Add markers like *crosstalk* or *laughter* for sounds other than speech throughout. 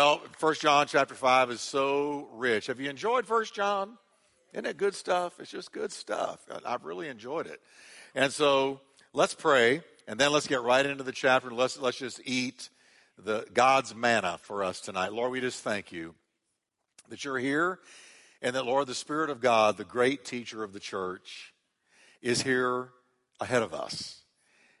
Well, First John chapter 5 is so rich. Have you enjoyed First John? Isn't it good stuff? It's just good stuff. I've really enjoyed it. And so let's pray, and then let's get right into the chapter, and let's, let's just eat the God's manna for us tonight. Lord, we just thank you that you're here, and that, Lord, the Spirit of God, the great teacher of the church, is here ahead of us.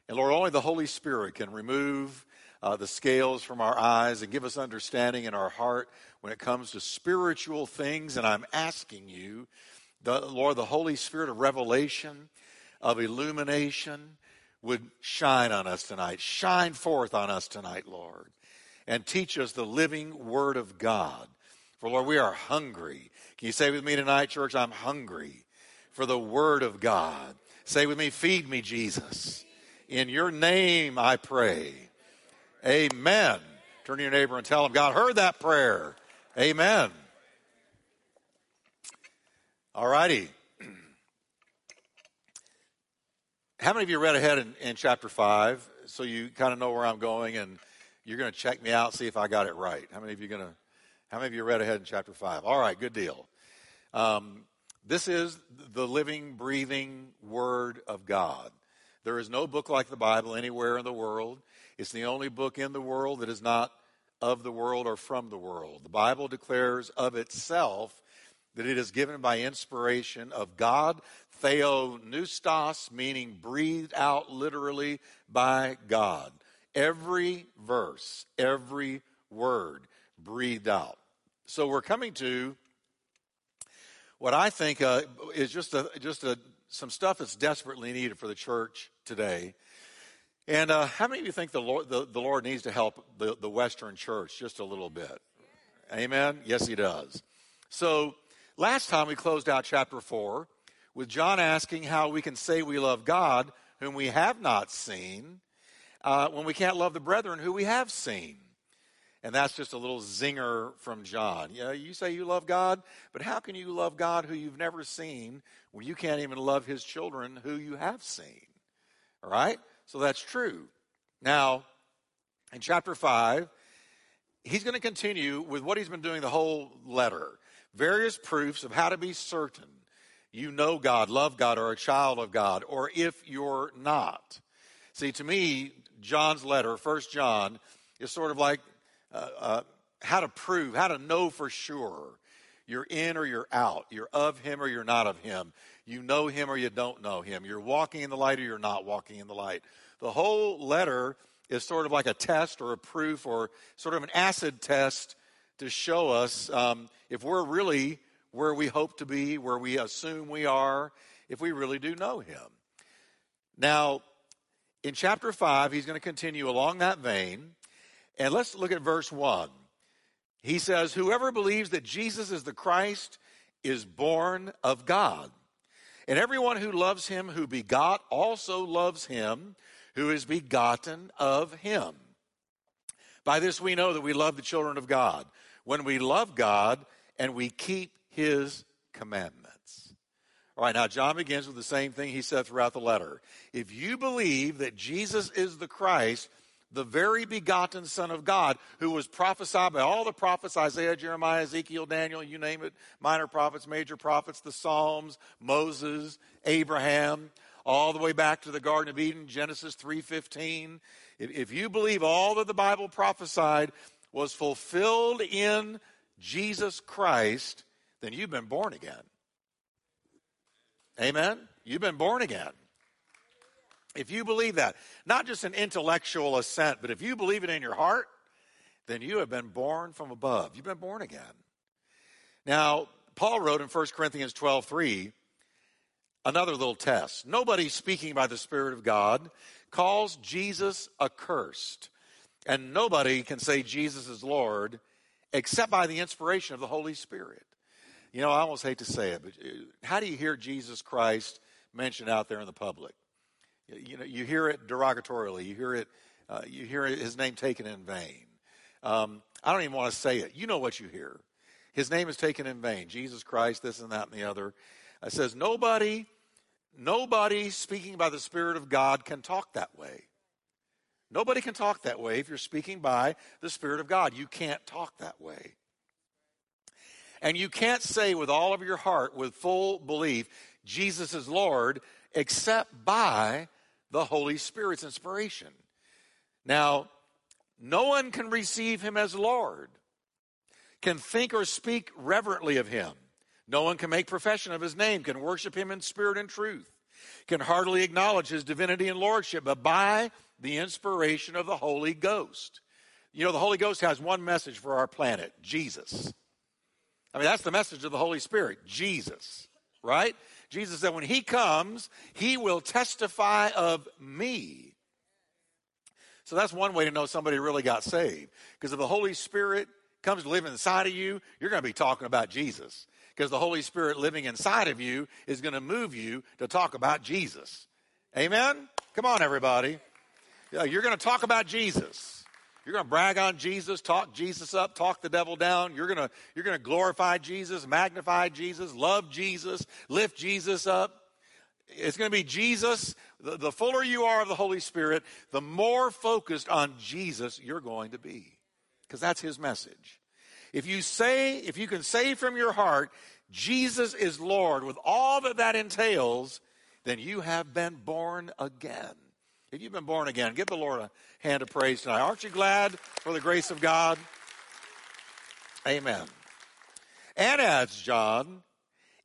And Lord, only the Holy Spirit can remove uh, the scales from our eyes and give us understanding in our heart when it comes to spiritual things. And I'm asking you, the, Lord, the Holy Spirit of revelation, of illumination, would shine on us tonight. Shine forth on us tonight, Lord, and teach us the living Word of God. For, Lord, we are hungry. Can you say with me tonight, church, I'm hungry for the Word of God. Say with me, feed me, Jesus. In your name I pray. Amen. Turn to your neighbor and tell him, God heard that prayer. Amen. All righty. *clears throat* How many of you read ahead in, in chapter 5 so you kind of know where I'm going and you're going to check me out, see if I got it right? How many of you going to, how many of you read ahead in chapter 5? All right, good deal. Um, this is the living, breathing Word of God. There is no book like the Bible anywhere in the world. It's the only book in the world that is not of the world or from the world. The Bible declares of itself that it is given by inspiration of God, theopneustos, meaning breathed out literally by God. Every verse, every word breathed out. So we're coming to what I think uh, is just a, just a, some stuff that's desperately needed for the church today. And uh, how many of you think the Lord, the, the Lord needs to help the, the Western church just a little bit? Amen? Yes, He does. So last time we closed out chapter 4 with John asking how we can say we love God whom we have not seen uh, when we can't love the brethren who we have seen. And that's just a little zinger from John. Yeah, you say you love God, but how can you love God who you've never seen when you can't even love his children who you have seen? All right? So that's true. Now, in chapter 5, he's going to continue with what he's been doing the whole letter various proofs of how to be certain you know God, love God, or a child of God, or if you're not. See, to me, John's letter, First John, is sort of like uh, uh, how to prove, how to know for sure you're in or you're out. You're of him or you're not of him. You know him or you don't know him. You're walking in the light or you're not walking in the light. The whole letter is sort of like a test or a proof or sort of an acid test to show us um, if we're really where we hope to be, where we assume we are, if we really do know him. Now, in chapter 5, he's going to continue along that vein. And let's look at verse 1. He says, Whoever believes that Jesus is the Christ is born of God. And everyone who loves him who begot also loves him who is begotten of him. By this we know that we love the children of God, when we love God and we keep his commandments. All right, now John begins with the same thing he said throughout the letter. If you believe that Jesus is the Christ, the very begotten Son of God, who was prophesied by all the prophets Isaiah, Jeremiah, Ezekiel, Daniel, you name it, minor prophets, major prophets, the Psalms, Moses, Abraham, all the way back to the Garden of Eden, Genesis 3:15. If, you believe all that the Bible prophesied was fulfilled in Jesus Christ, then you've been born again. Amen? You've been born again. If you believe that, not just an intellectual assent, but if you believe it in your heart, then you have been born from above. You've been born again. Now, Paul wrote in 1 Corinthians 12 3, another little test. Nobody speaking by the Spirit of God calls Jesus accursed. And nobody can say Jesus is Lord except by the inspiration of the Holy Spirit. You know, I almost hate to say it, but uh, how do you hear Jesus Christ mentioned out there in the public? You know, you hear it derogatorily. You hear it. Uh, you hear his name taken in vain. Um, I don't even want to say it. You know what you hear. His name is taken in vain. Jesus Christ, this and that and the other. It says nobody, nobody speaking by the Spirit of God can talk that way. Nobody can talk that way if you're speaking by the Spirit of God. You can't talk that way. And you can't say with all of your heart, with full belief, Jesus is Lord, except by the Holy Spirit's inspiration. Now, no one can receive him as Lord, can think or speak reverently of him. No one can make profession of his name, can worship him in spirit and truth, can heartily acknowledge his divinity and lordship, but by the inspiration of the Holy Ghost. You know, the Holy Ghost has one message for our planet Jesus. I mean, that's the message of the Holy Spirit Jesus, right? Jesus said, when he comes, he will testify of me. So that's one way to know somebody really got saved. Because if the Holy Spirit comes to live inside of you, you're going to be talking about Jesus. Because the Holy Spirit living inside of you is going to move you to talk about Jesus. Amen? Come on, everybody. You're going to talk about Jesus. You're going to brag on Jesus, talk Jesus up, talk the devil down. You're going to, you're going to glorify Jesus, magnify Jesus, love Jesus, lift Jesus up. It's going to be Jesus. The, the fuller you are of the Holy Spirit, the more focused on Jesus you're going to be. Because that's his message. If you say, if you can say from your heart, Jesus is Lord, with all that that entails, then you have been born again. If you've been born again, give the Lord a hand of praise tonight. Aren't you glad for the grace of God? Amen. And adds John,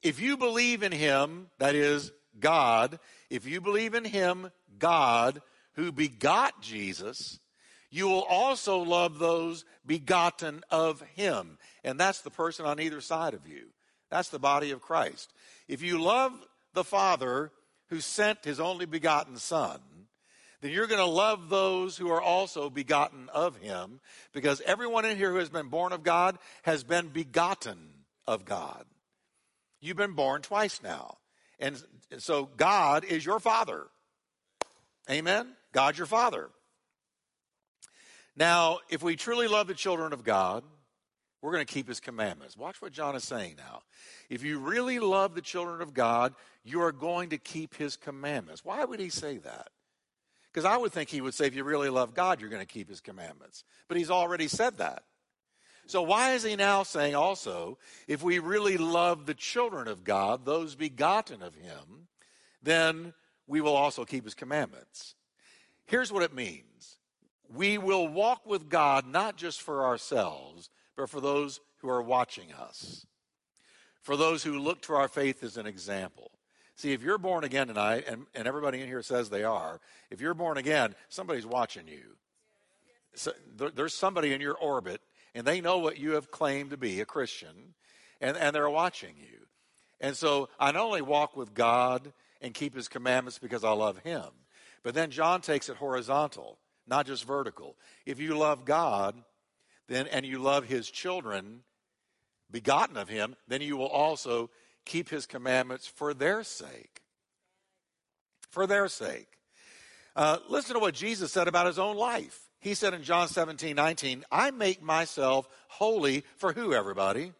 if you believe in him, that is God, if you believe in him, God, who begot Jesus, you will also love those begotten of him. And that's the person on either side of you. That's the body of Christ. If you love the Father who sent his only begotten Son, you're going to love those who are also begotten of him because everyone in here who has been born of God has been begotten of God. You've been born twice now. And so God is your father. Amen? God's your father. Now, if we truly love the children of God, we're going to keep his commandments. Watch what John is saying now. If you really love the children of God, you are going to keep his commandments. Why would he say that? Because I would think he would say, if you really love God, you're going to keep his commandments. But he's already said that. So why is he now saying also, if we really love the children of God, those begotten of him, then we will also keep his commandments? Here's what it means we will walk with God not just for ourselves, but for those who are watching us, for those who look to our faith as an example. See, if you're born again tonight, and, and everybody in here says they are, if you're born again, somebody's watching you. So there, there's somebody in your orbit, and they know what you have claimed to be a Christian, and, and they're watching you. And so I not only walk with God and keep his commandments because I love him, but then John takes it horizontal, not just vertical. If you love God, then and you love his children, begotten of him, then you will also keep his commandments for their sake. For their sake. Uh, listen to what Jesus said about his own life. He said in John 17, 19, I make myself holy for who, everybody?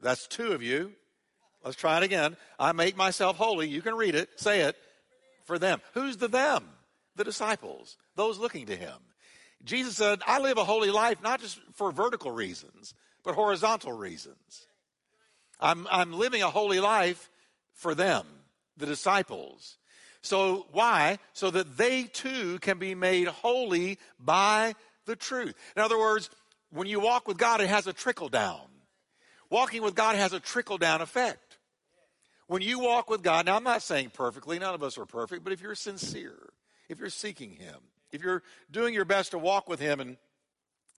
That's two of you. Let's try it again. I make myself holy. You can read it. Say it. For them. Who's the them? The disciples. Those looking to him. Jesus said, I live a holy life not just for vertical reasons, but horizontal reasons. I'm, I'm living a holy life for them, the disciples. So why? So that they too can be made holy by the truth. In other words, when you walk with God, it has a trickle down. Walking with God has a trickle down effect. When you walk with God, now I'm not saying perfectly, none of us are perfect, but if you're sincere, if you're seeking Him, if you're doing your best to walk with Him and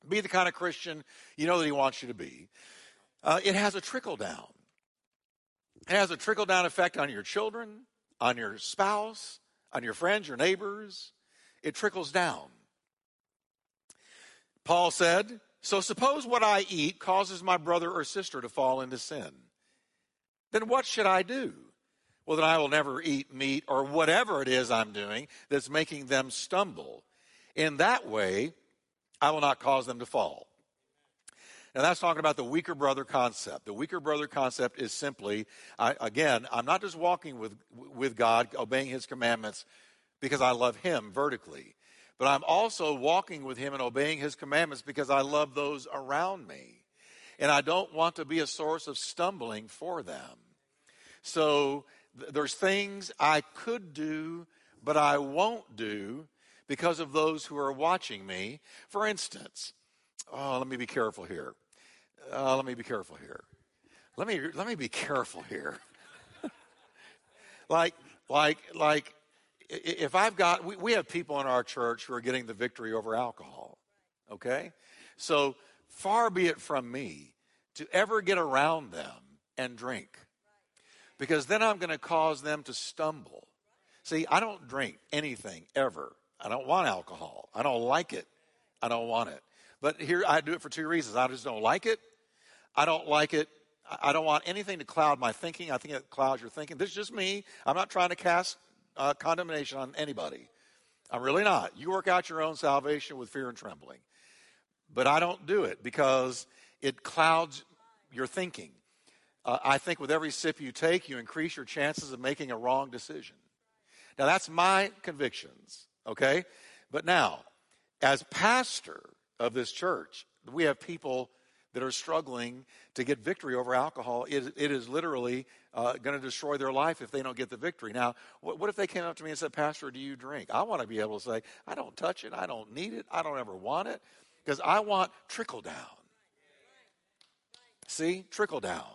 be the kind of Christian you know that He wants you to be, uh, it has a trickle down. It has a trickle down effect on your children, on your spouse, on your friends, your neighbors. It trickles down. Paul said, So suppose what I eat causes my brother or sister to fall into sin. Then what should I do? Well, then I will never eat meat or whatever it is I'm doing that's making them stumble. In that way, I will not cause them to fall. Now, that's talking about the weaker brother concept. The weaker brother concept is simply, I, again, I'm not just walking with, with God, obeying his commandments because I love him vertically. But I'm also walking with him and obeying his commandments because I love those around me. And I don't want to be a source of stumbling for them. So th- there's things I could do, but I won't do because of those who are watching me. For instance, oh, let me be careful here. Uh, let me be careful here. Let me let me be careful here. *laughs* like like like if I've got we, we have people in our church who are getting the victory over alcohol. Okay? So far be it from me to ever get around them and drink. Because then I'm going to cause them to stumble. See, I don't drink anything ever. I don't want alcohol. I don't like it. I don't want it. But here I do it for two reasons. I just don't like it. I don't like it. I don't want anything to cloud my thinking. I think it clouds your thinking. This is just me. I'm not trying to cast uh, condemnation on anybody. I'm really not. You work out your own salvation with fear and trembling. But I don't do it because it clouds your thinking. Uh, I think with every sip you take, you increase your chances of making a wrong decision. Now, that's my convictions, okay? But now, as pastor of this church, we have people that are struggling to get victory over alcohol. it, it is literally uh, going to destroy their life if they don't get the victory. Now, what, what if they came up to me and said, Pastor, do you drink? I want to be able to say, I don't touch it. I don't need it. I don't ever want it because I want trickle down. See, trickle down.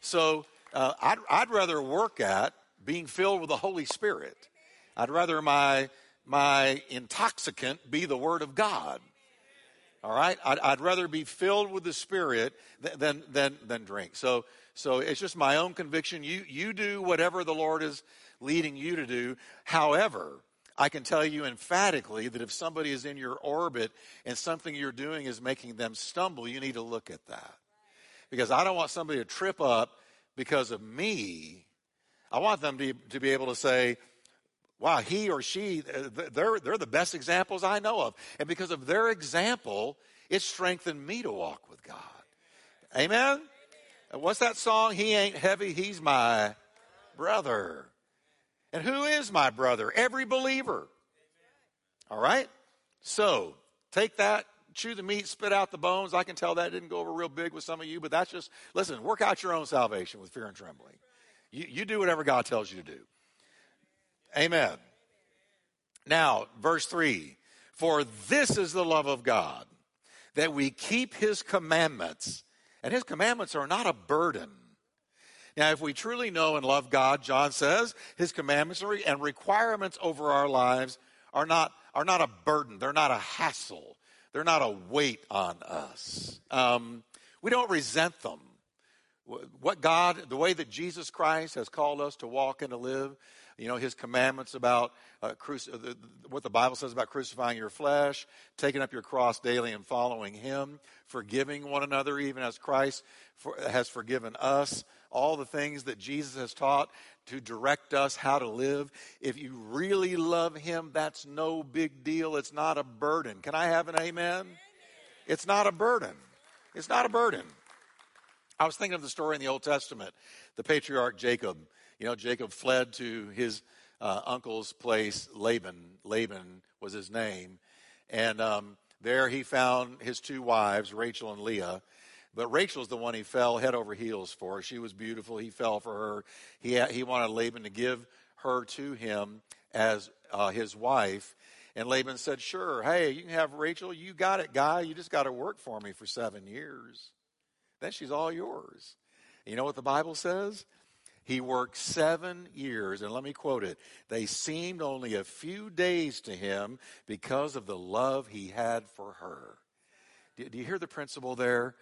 So uh, I'd, I'd rather work at being filled with the Holy Spirit. I'd rather my my intoxicant be the Word of God all right, I'd, I'd rather be filled with the Spirit than than than drink. So so it's just my own conviction. You you do whatever the Lord is leading you to do. However, I can tell you emphatically that if somebody is in your orbit and something you're doing is making them stumble, you need to look at that. Because I don't want somebody to trip up because of me. I want them to, to be able to say, wow, he or she, uh, they're, they're the best examples I know of. And because of their example, it strengthened me to walk with God. Amen? What's that song? He ain't heavy, he's my brother. And who is my brother? Every believer. All right? So, take that, chew the meat, spit out the bones. I can tell that didn't go over real big with some of you, but that's just, listen, work out your own salvation with fear and trembling. You, you do whatever God tells you to do. Amen. Now, verse 3 For this is the love of God, that we keep his commandments. And his commandments are not a burden. Now, if we truly know and love God, John says, his commandments and requirements over our lives are not, are not a burden. They're not a hassle. They're not a weight on us. Um, we don't resent them. What God, the way that Jesus Christ has called us to walk and to live, you know, his commandments about uh, cruci- the, what the Bible says about crucifying your flesh, taking up your cross daily and following him, forgiving one another, even as Christ for, has forgiven us. All the things that Jesus has taught to direct us how to live. If you really love him, that's no big deal. It's not a burden. Can I have an amen. It's not a burden. It's not a burden. I was thinking of the story in the Old Testament, the patriarch Jacob. You know, Jacob fled to his uh, uncle's place, Laban. Laban was his name. And um, there he found his two wives, Rachel and Leah. But Rachel's the one he fell head over heels for. She was beautiful. He fell for her. He, he wanted Laban to give her to him as uh, his wife. And Laban said, Sure, hey, you can have Rachel. You got it, guy. You just got to work for me for seven years. Then she's all yours. You know what the Bible says? He worked seven years, and let me quote it. They seemed only a few days to him because of the love he had for her. Do, you hear the principle there?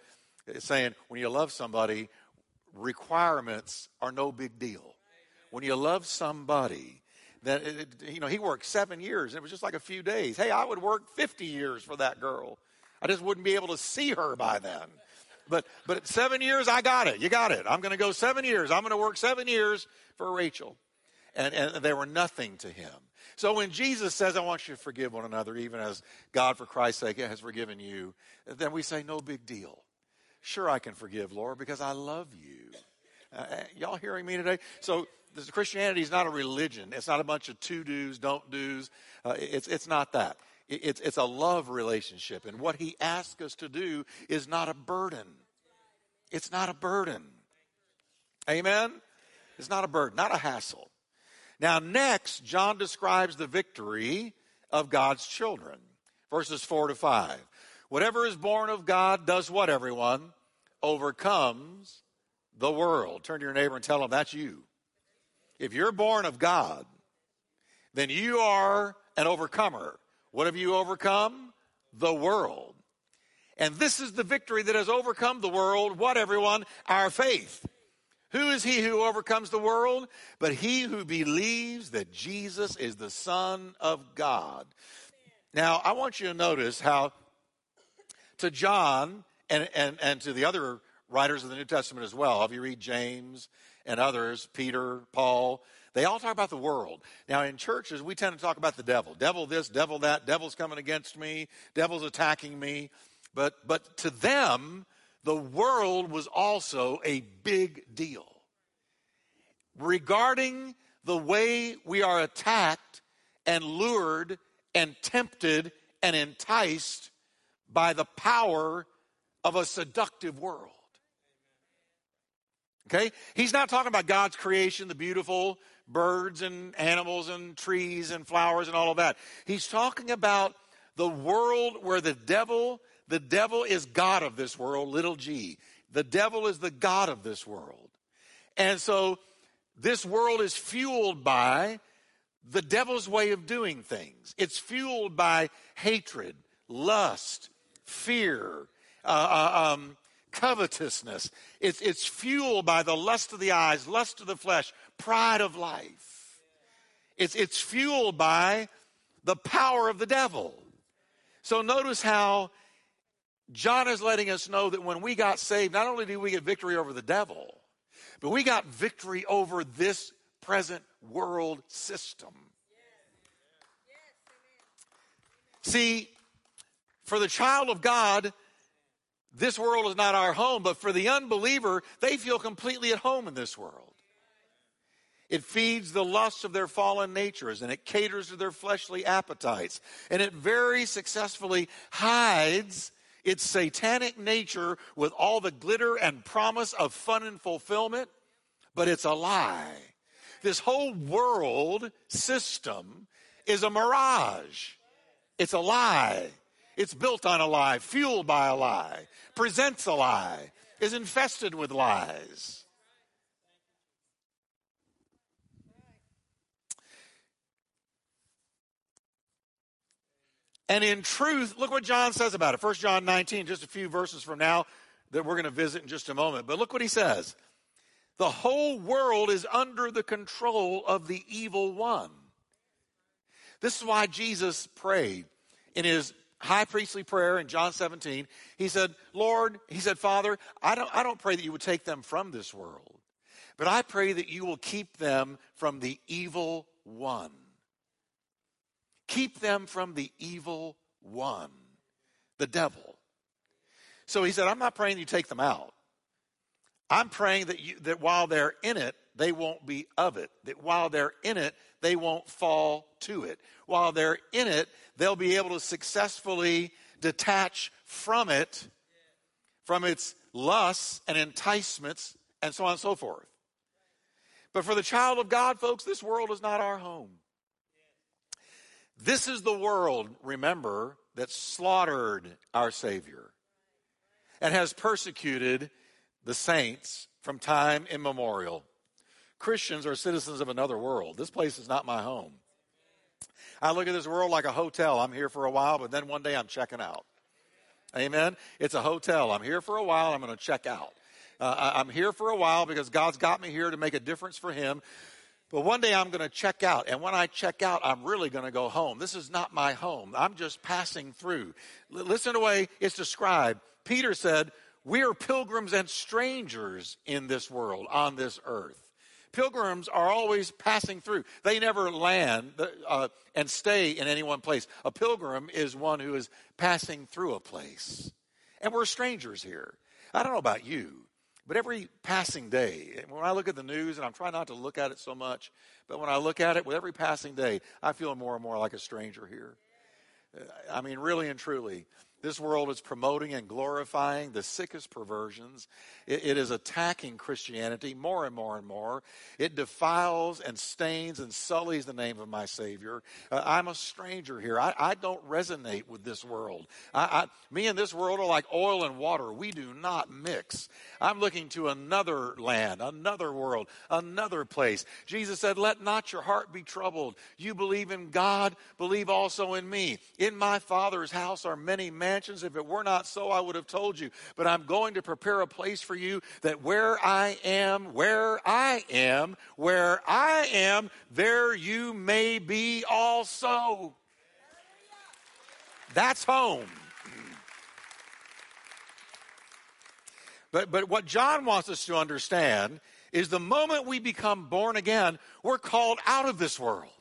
It's saying when you love somebody, requirements are no big deal. When you love somebody, that you know he worked seven years and it was just like a few days hey i would work 50 years for that girl i just wouldn't be able to see her by then but but seven years, I got it. You got it. I'm going to go seven years. I'm going to work seven years for Rachel. And, and they were nothing to him. So when Jesus says, I want you to forgive one another, even as God, for Christ's sake, has forgiven you, then we say, no big deal. Sure, I can forgive, Lord, because I love you. Uh, uh y'all hearing me today? So Christianity is not a religion. It's not a bunch of to dos, don't dos. Uh, it's, it's not that. It, it's, it's a love relationship. And what he asks us to do is not a burden. It's not a burden. Amen? It's not a burden, not a hassle. Now, next, John describes the victory of God's children. Verses 4 to 5. Whatever is born of God does what, everyone? Overcomes the world. Turn to your neighbor and tell them that's you. If you're born of God, then you are an overcomer. What have you overcome? The world. And this is the victory that has overcome the world. What, everyone? Our faith. Who is he who overcomes the world? But he who believes that Jesus is the Son of God. Now, I want you to notice how to John and, and, and to the other writers of the New Testament as well, if you read James and others, Peter, Paul, they all talk about the world. Now, in churches, we tend to talk about the devil. Devil this, devil that, devil's coming against me, devil's attacking me. But, but to them, the world was also a big deal. Regarding the way we are attacked and lured and tempted and enticed by the power of a seductive world. Okay? He's not talking about God's creation, the beautiful birds and animals and trees and flowers and all of that. He's talking about the world where the devil the devil is God of this world, little g. The devil is the God of this world. And so this world is fueled by the devil's way of doing things. It's fueled by hatred, lust, fear, uh, uh, um, covetousness. It's, it's fueled by the lust of the eyes, lust of the flesh, pride of life. It's, it's fueled by the power of the devil. So notice how John is letting us know that when we got saved, not only did we get victory over the devil, but we got victory over this present world system. See, for the child of God, this world is not our home, but for the unbeliever, they feel completely at home in this world. It feeds the lusts of their fallen natures and it caters to their fleshly appetites. And it very successfully hides its satanic nature with all the glitter and promise of fun and fulfillment, but it's a lie. This whole world system is a mirage. It's a lie. It's built on a lie, fueled by a lie, presents a lie, is infested with lies. And in truth, look what John says about it. 1 John 19, just a few verses from now that we're going to visit in just a moment. But look what he says. The whole world is under the control of the evil one. This is why Jesus prayed in his high priestly prayer in John 17. He said, Lord, he said, Father, I don't, I don't pray that you would take them from this world, but I pray that you will keep them from the evil one. Keep them from the evil one, the devil. So he said, I'm not praying you take them out. I'm praying that, you, that while they're in it, they won't be of it. That while they're in it, they won't fall to it. While they're in it, they'll be able to successfully detach from it, from its lusts and enticements, and so on and so forth. But for the child of God, folks, this world is not our home. This is the world, remember, that slaughtered our Savior and has persecuted the saints from time immemorial. Christians are citizens of another world. This place is not my home. I look at this world like a hotel. I'm here for a while, but then one day I'm checking out. Amen. It's a hotel. I'm here for a while. I'm going to check out. Uh, I'm here for a while because God's got me here to make a difference for Him. But one day I'm going to check out. And when I check out, I'm really going to go home. This is not my home. I'm just passing through. L- listen to the way it's described. Peter said, We are pilgrims and strangers in this world, on this earth. Pilgrims are always passing through. They never land uh, and stay in any one place. A pilgrim is one who is passing through a place. And we're strangers here. I don't know about you, But every passing day, when I look at the news, and I'm trying not to look at it so much, but when I look at it with every passing day, I feel more and more like a stranger here. Uh, I mean, really and truly, this world is promoting and glorifying the sickest perversions. It, it is attacking Christianity more and more and more. It defiles and stains and sullies the name of my Savior. Uh, I'm a stranger here. I, I, don't resonate with this world. I, I, me and this world are like oil and water. We do not mix. I'm looking to another land, another world, another place. Jesus said, Let not your heart be troubled. You believe in God, believe also in me. In my Father's house are many mansions. If it were not so, I would have told you. But I'm going to prepare a place for you that where I am, where I am, where I am, there you may be also. That's home. But, but what John wants us to understand is the moment we become born again, we're called out of this world.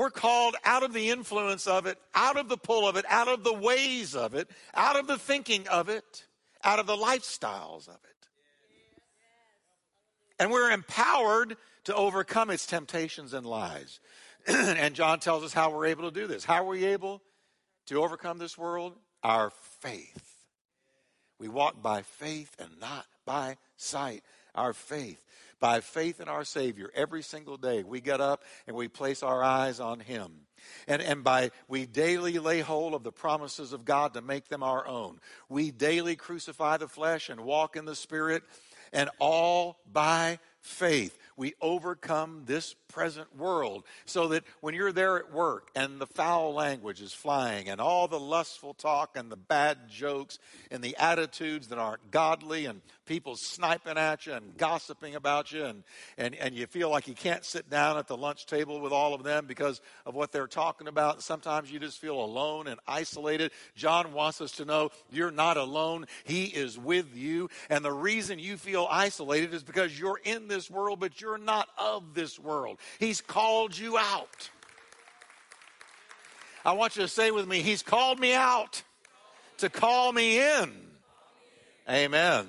We're called out of the influence of it, out of the pull of it, out of the ways of it, out of the thinking of it, out of the lifestyles of it. And we're empowered to overcome its temptations and lies. *clears throat* and John tells us how we're able to do this. How are we able to overcome this world? Our faith. We walk by faith and not by sight. Our faith. By faith in our Savior every single day. We get up and we place our eyes on Him. And, and by we daily lay hold of the promises of God to make them our own. We daily crucify the flesh and walk in the Spirit, and all by faith we overcome this present world so that when you're there at work and the foul language is flying and all the lustful talk and the bad jokes and the attitudes that aren't godly and people sniping at you and gossiping about you and, and, and you feel like you can't sit down at the lunch table with all of them because of what they're talking about. Sometimes you just feel alone and isolated. John wants us to know you're not alone. He is with you. And the reason you feel isolated is because you're in this world, but you're not of this world. He's called you out. I want you to say with me, He's called me out to call me in. Amen.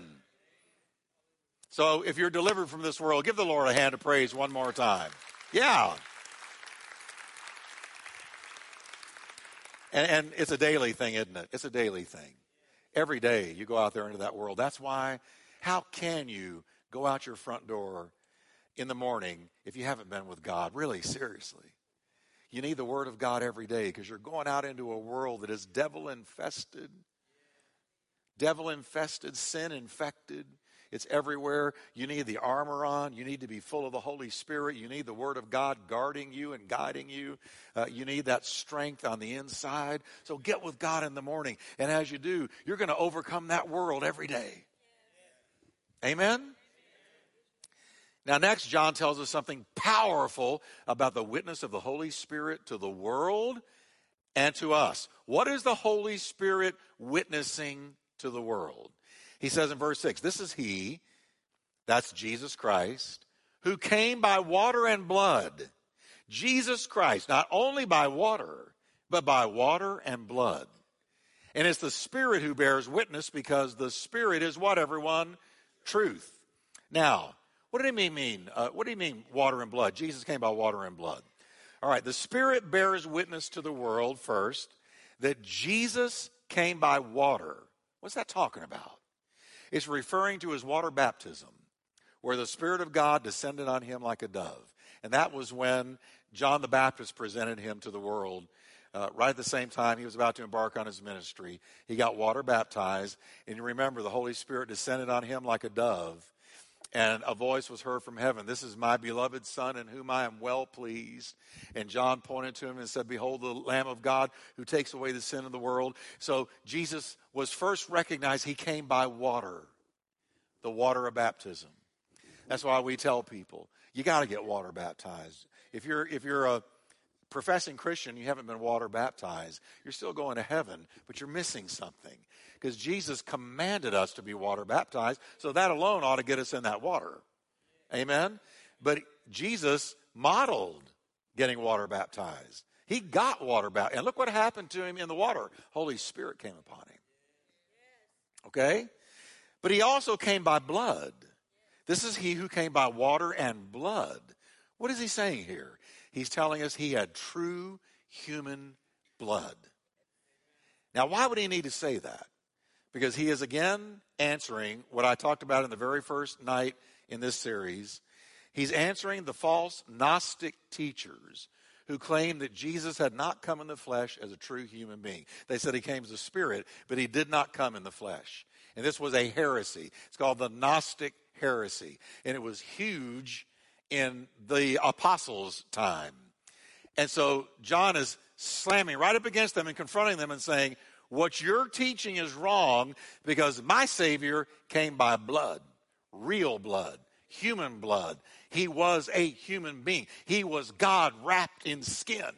So if you're delivered from this world, give the Lord a hand of praise one more time. Yeah. And, and, it's a daily thing, isn't it? It's a daily thing. Every day you go out there into that world. That's why, how can you go out your front door in the morning if you haven't been with God. Really, seriously. You need the Word of God every day because you're going out into a world that is devil infested, devil infested, sin infected. It's everywhere. You need the armor on. You need to be full of the Holy Spirit. You need the Word of God guarding you and guiding you. Uh, you need that strength on the inside. So get with God in the morning. And as you do, you're going to overcome that world every day. Amen? Now, next, John tells us something powerful about the witness of the Holy Spirit to the world and to us. What is the Holy Spirit witnessing to the world? He says in verse 6 This is He, that's Jesus Christ, who came by water and blood. Jesus Christ, not only by water, but by water and blood. And it's the Spirit who bears witness because the Spirit is what, everyone? Truth. Now, what did he mean? Uh, what do you mean, water and blood? Jesus came by water and blood. All right, the Spirit bears witness to the world first that Jesus came by water. What's that talking about? It's referring to his water baptism, where the Spirit of God descended on him like a dove. And that was when John the Baptist presented him to the world. Uh, right at the same time he was about to embark on his ministry, he got water baptized. And you remember, the Holy Spirit descended on him like a dove and a voice was heard from heaven This is my beloved Son, in whom I am well pleased. And John pointed to him and said, Behold, the Lamb of God who takes away the sin of the world. So Jesus was first recognized, he came by water, the water of baptism. That's why we tell people, you got to get water baptized. If you're, if you're a professing Christian, you haven't been water baptized, you're still going to heaven, but you're missing something because Jesus commanded us to be water baptized. So that alone ought to get us in that water. Amen? But Jesus modeled getting water baptized. He got water baptized. And look what happened to him in the water. Holy Spirit came upon him. Okay? But he also came by blood. This is he who came by water and blood. What is he saying here? He's telling us he had true human blood. Now, why would he need to say that? Because he is again answering what I talked about in the very first night in this series. He's answering the false Gnostic teachers who claimed that Jesus had not come in the flesh as a true human being. They said he came as a spirit, but he did not come in the flesh. And this was a heresy. It's called the Gnostic heresy. And it was huge in the apostles' time. And so John is slamming right up against them and confronting them and saying, What you're teaching is wrong because my Savior came by blood, real blood, human blood. He was a human being, He was God wrapped in skin.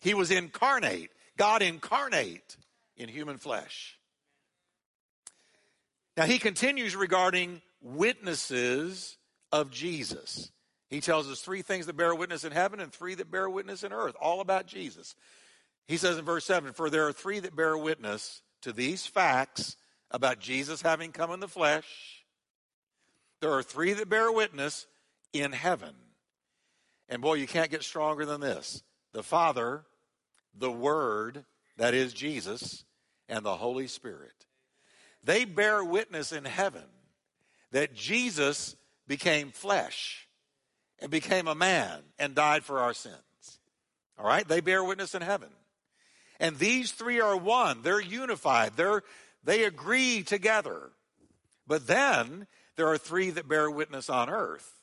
He was incarnate, God incarnate in human flesh. Now he continues regarding witnesses of Jesus. He tells us three things that bear witness in heaven and three that bear witness in earth, all about Jesus. He says in verse 7 For there are three that bear witness to these facts about Jesus having come in the flesh. There are three that bear witness in heaven. And boy, you can't get stronger than this the Father, the Word, that is Jesus, and the Holy Spirit. They bear witness in heaven that Jesus became flesh and became a man and died for our sins. All right? They bear witness in heaven. And these three are one. They're unified. They're, they agree together. But then there are three that bear witness on earth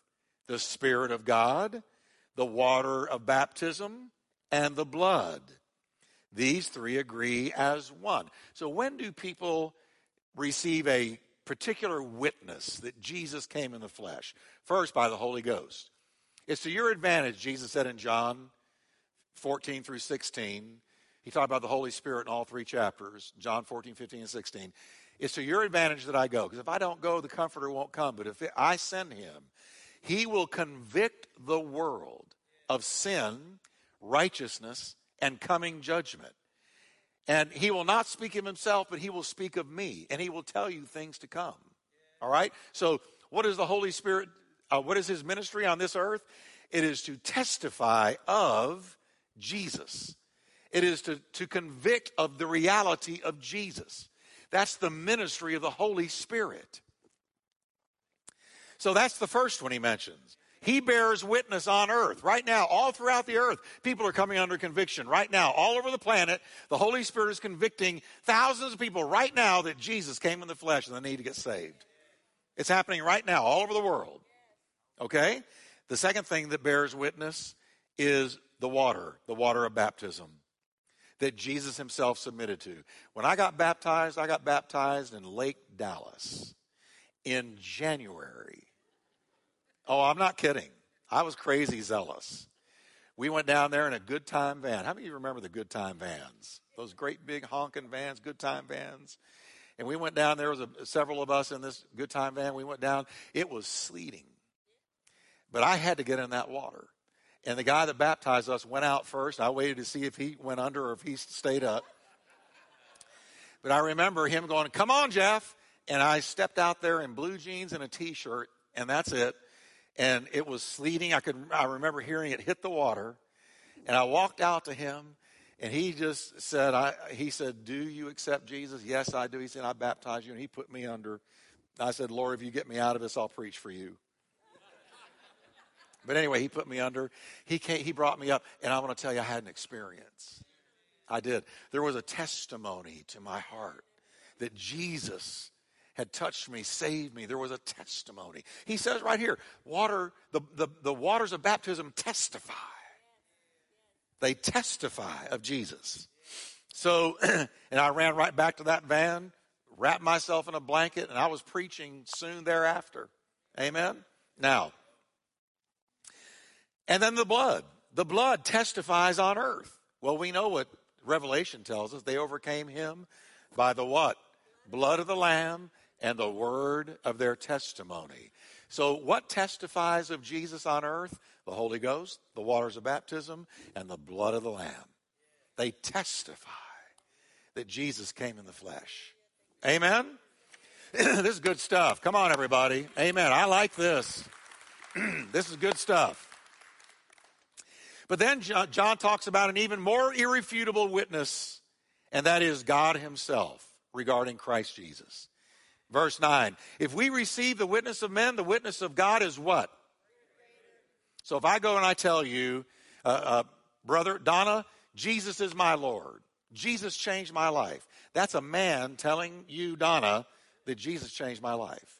the Spirit of God, the water of baptism, and the blood. These three agree as one. So when do people receive a particular witness that Jesus came in the flesh. First, by the Holy Ghost. It's to your advantage, Jesus said in John 14 through 16. He talked about the Holy Spirit in all three chapters John 14, 15, and 16. It's to your advantage that I go. Because if I don't go, the Comforter won't come. But if I send him, he will convict the world of sin, righteousness, and coming judgment. And he will not speak of himself, but he will speak of me, and he will tell you things to come. All right? So, what is the Holy Spirit? Uh, what is his ministry on this earth? It is to testify of Jesus, it is to, to convict of the reality of Jesus. That's the ministry of the Holy Spirit. So, that's the first one he mentions. He bears witness on earth. Right now, all throughout the earth, people are coming under conviction. Right now, all over the planet, the Holy Spirit is convicting thousands of people right now that Jesus came in the flesh and they need to get saved. It's happening right now, all over the world. Okay? The second thing that bears witness is the water, the water of baptism that Jesus himself submitted to. When I got baptized, I got baptized in Lake Dallas in January Oh, I'm not kidding. I was crazy zealous. We went down there in a good time van. How many of you remember the good time vans? Those great big honking vans, good time vans. And we went down there was a, several of us in this good time van. We went down. It was sleeting. But I had to get in that water. And the guy that baptized us went out first. I waited to see if he went under or if he stayed up. But I remember him going, Come on, Jeff. And I stepped out there in blue jeans and a t shirt, and that's it and it was sleeting. I could I remember hearing it hit the water, and I walked out to him, and he just said, "I." He said, "Do you accept Jesus?" Yes, I do. He said, "I baptize you," and he put me under. I said, "Lord, if you get me out of this, I'll preach for you." But anyway, he put me under. He came, he brought me up, and I'm going to tell you, I had an experience. I did. There was a testimony to my heart that Jesus had touched me, saved me. There was a testimony. He says right here, water, the, the, the waters of baptism testify. They testify of Jesus. So, *clears throat* and I ran right back to that van, wrapped myself in a blanket, and I was preaching soon thereafter. Amen? Now, and then the blood. The blood testifies on earth. Well, we know what Revelation tells us. They overcame him by the what? Blood of the Lamb and the word of their testimony. So, what testifies of Jesus on earth? The Holy Ghost, the waters of baptism, and the blood of the Lamb. They testify that Jesus came in the flesh. Amen? *clears throat* this is good stuff. Come on, everybody. Amen. I like this. *clears throat* this is good stuff. But then John, talks about an even more irrefutable witness, and that is God Himself regarding Christ Jesus. Verse 9 If we receive the witness of men, the witness of God is what? So if I go and I tell you, uh, uh, brother Donna, Jesus is my Lord, Jesus changed my life. That's a man telling you, Donna, that Jesus changed my life.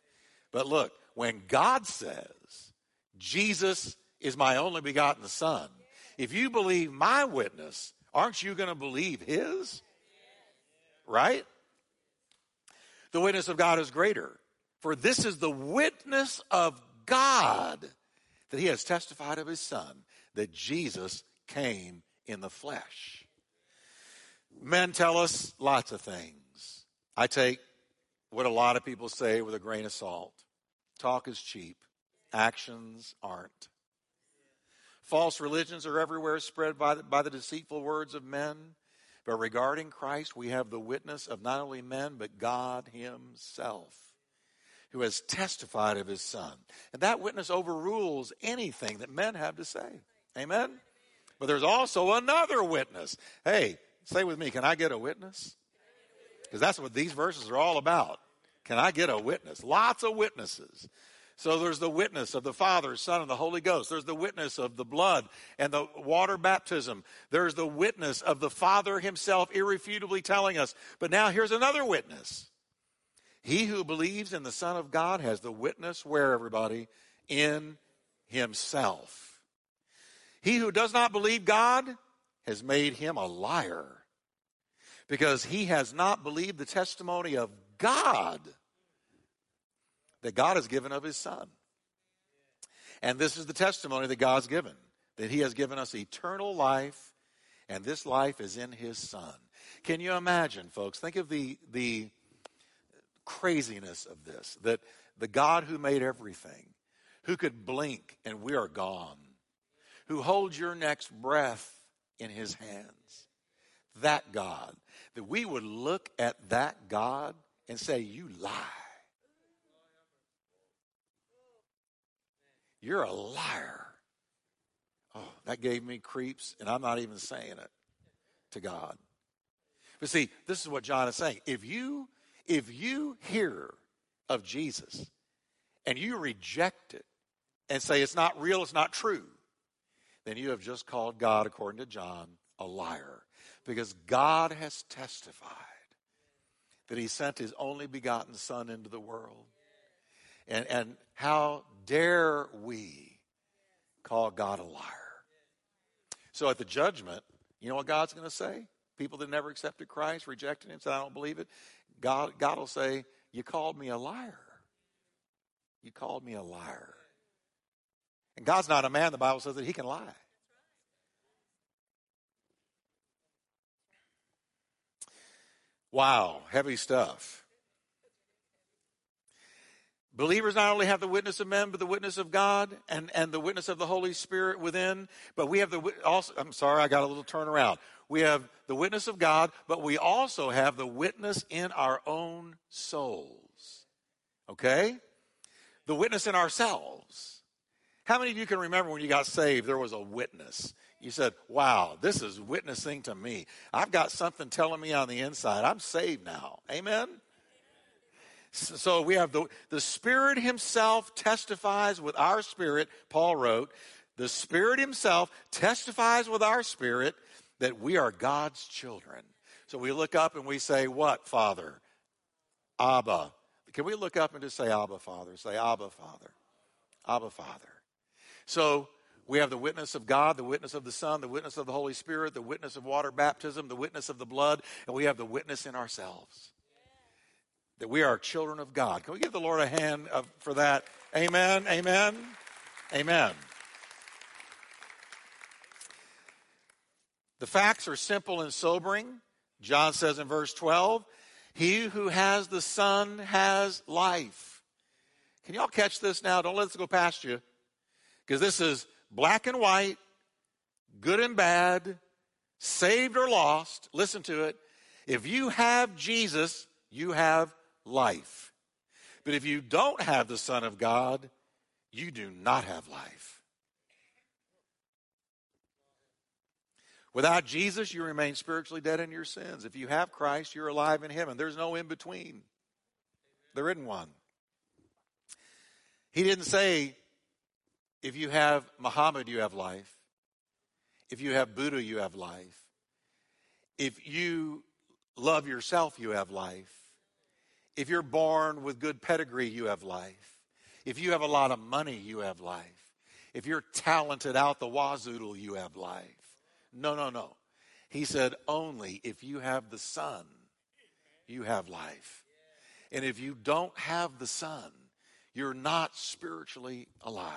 But look, when God says, Jesus is my only begotten Son, if you believe my witness, aren't you going to believe his? Right? The witness of God is greater. For this is the witness of God that he has testified of his Son, that Jesus came in the flesh. Men tell us lots of things. I take what a lot of people say with a grain of salt. Talk is cheap, actions aren't. False religions are everywhere spread by the, by the deceitful words of men. But regarding Christ, we have the witness of not only men, but God Himself, who has testified of His Son. And that witness overrules anything that men have to say. Amen? But there's also another witness. Hey, say with me, can I get a witness? Because that's what these verses are all about. Can I get a witness? Lots of witnesses. So there's the witness of the Father, Son, and the Holy Ghost. There's the witness of the blood and the water baptism. There's the witness of the Father himself irrefutably telling us. But now here's another witness. He who believes in the Son of God has the witness where, everybody? In himself. He who does not believe God has made him a liar because he has not believed the testimony of God that God has given of his Son. And this is the testimony that God's given that he has given us eternal life, and this life is in his Son. Can you imagine, folks? Think of the, the craziness of this that the God who made everything, who could blink and we are gone, who holds your next breath in his hands, that God, that we would look at that God and say, You lie. You're a liar. Oh, that gave me creeps, and I'm not even saying it to God. But see, this is what John is saying. If you if you hear of Jesus and you reject it and say it's not real, it's not true, then you have just called God, according to John, a liar. Because God has testified that he sent his only begotten Son into the world. And, and how dare we call God a liar? So at the judgment, you know what God's going to say? People that never accepted Christ, rejected him, said, I don't believe it. God, God will say, You called me a liar. You called me a liar. And God's not a man, the Bible says that he can lie. Wow, heavy stuff. Believers not only have the witness of men, but the witness of God and, and the witness of the Holy Spirit within. But we have the also, I'm sorry, I got a little turnaround. We have the witness of God, but we also have the witness in our own souls. Okay? The witness in ourselves. How many of you can remember when you got saved, there was a witness? You said, wow, this is witnessing to me. I've got something telling me on the inside. I'm saved now. Amen? So we have the, the Spirit Himself testifies with our spirit, Paul wrote. The Spirit Himself testifies with our spirit that we are God's children. So we look up and we say, What, Father? Abba. Can we look up and just say, Abba, Father? Say, Abba, Father. Abba, Father. So we have the witness of God, the witness of the Son, the witness of the Holy Spirit, the witness of water baptism, the witness of the blood, and we have the witness in ourselves that we are children of God. Can we give the Lord a hand uh, for that? Amen. Amen. Amen. The facts are simple and sobering. John says in verse 12, He who has the Son has life. Can y'all catch this now? Don't let this go past you. Because this is black and white, good and bad, saved or lost. Listen to it. If you have Jesus, you have life. But if you don't have the Son of God, you do not have life. Without Jesus, you remain spiritually dead in your sins. If you have Christ, you're alive in and there's no in between. There isn't one. He didn't say, if you have Muhammad, you have life. If you have Buddha, you have life. If you love yourself, you have life. If you're born with good pedigree, you have life. If you have a lot of money, you have life. If you're talented out the wazoodle, you have life. No, no, no. He said, only if you have the Son, you have life. And if you don't have the Son, you're not spiritually alive.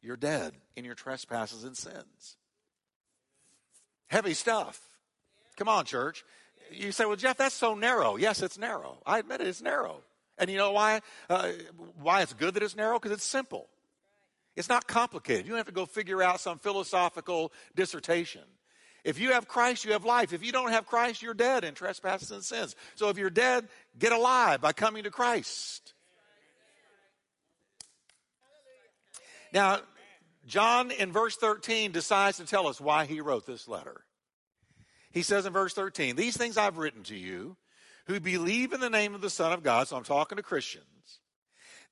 You're dead in your trespasses and sins. Heavy stuff. Come on, church. You say, well, Jeff, that's so narrow. Yes, it's narrow. I admit it, it's narrow. And you know why? Uh, why it's good that it's narrow? Because it's simple. It's not complicated. You don't have to go figure out some philosophical dissertation. If you have Christ, you have life. If you don't have Christ, you're dead in trespasses and sins. So if you're dead, get alive by coming to Christ. Now, John in verse 13 decides to tell us why he wrote this letter. He says in verse 13, These things I've written to you who believe in the name of the Son of God, so I'm talking to Christians,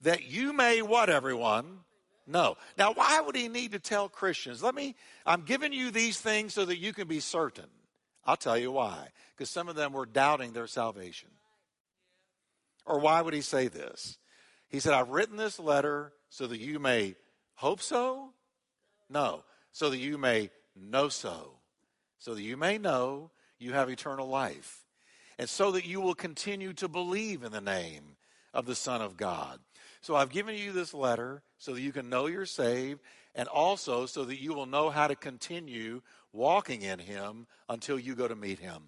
that you may what, everyone? Know. Now, why would he need to tell Christians? Let me, I'm giving you these things so that you can be certain. I'll tell you why. Because some of them were doubting their salvation. Or why would he say this? He said, I've written this letter so that you may hope so? No. So that you may know so so that you may know you have eternal life, and so that you will continue to believe in the name of the Son of God. So I've given you this letter so that you can know you're saved, and also so that you will know how to continue walking in Him until you go to meet Him.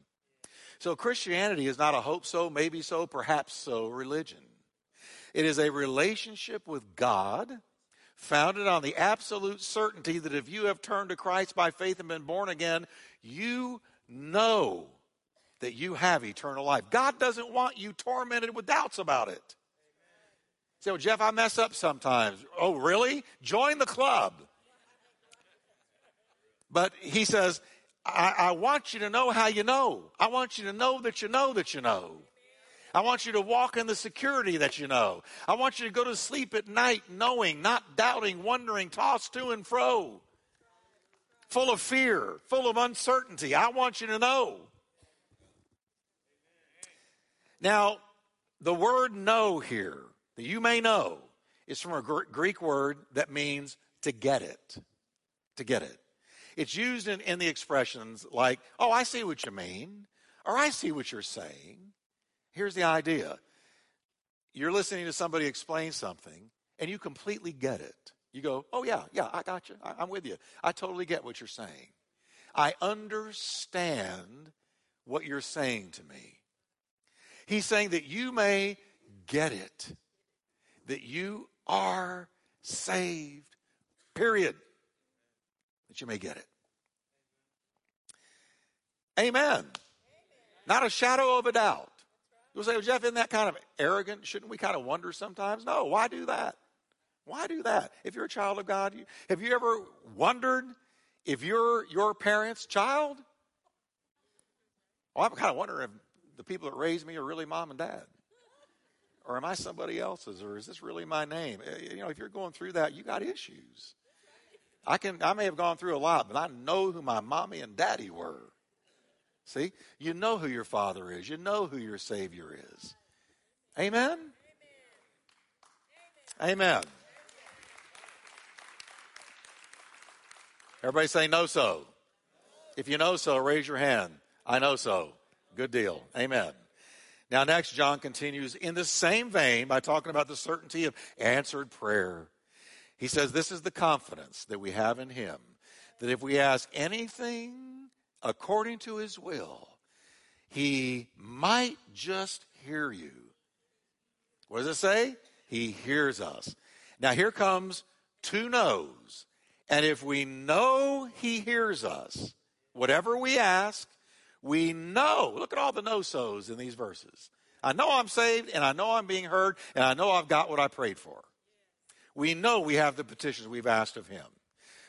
So Christianity is not a hope so, maybe so, perhaps so religion. It is a relationship with God founded on the absolute certainty that if you have turned to Christ by faith and been born again, you know that you have eternal life. God doesn't want you tormented with doubts about it. Say, well, Jeff, I mess up sometimes. Oh, really? Join the club. But he says, I, I want you to know how you know. I want you to know that you know that you know. I want you to walk in the security that you know. I want you to go to sleep at night knowing, not doubting, wondering, tossed to and fro, full of fear, full of uncertainty. I want you to know. Now, the word know here, that you may know, is from a Greek word that means to get it. To get it. It's used in, in the expressions like, oh, I see what you mean, or I see what you're saying. Here's the idea you're listening to somebody explain something, and you completely get it. You go, Oh, yeah, yeah, I got you. I, I'm with you. I totally get what you're saying. I understand what you're saying to me. He's saying that you may get it, that you are saved, period. That you may get it. Amen. Not a shadow of a doubt. You'll say, well, Jeff, isn't that kind of arrogant? Shouldn't we kind of wonder sometimes? No, why do that? Why do that? If you're a child of God, you, have you ever wondered if you're your parents' child? Well, I'm kind of wondering if the people that raised me are really mom and dad. Or am I somebody else's? Or is this really my name? Eh, you know, if you're going through that, you got issues. I can I may have gone through a lot, but I know who my mommy and daddy were. See, you know who your Father is, you know who your Savior is. Amen? Amen. Everybody say no so. If you know so, raise your hand. I know so. Good deal. Amen. Now, next, John continues in the same vein by talking about the certainty of answered prayer. He says, This is the confidence that we have in Him, that if we ask anything according to his will, he might just hear you. What does it say? He hears us. Now here comes two no's. And if we know he hears us, whatever we ask, we know. Look at all the no so's in these verses. I know I'm saved and I know I'm being heard and I know I've got what I prayed for. We know we have the petitions we've asked of him.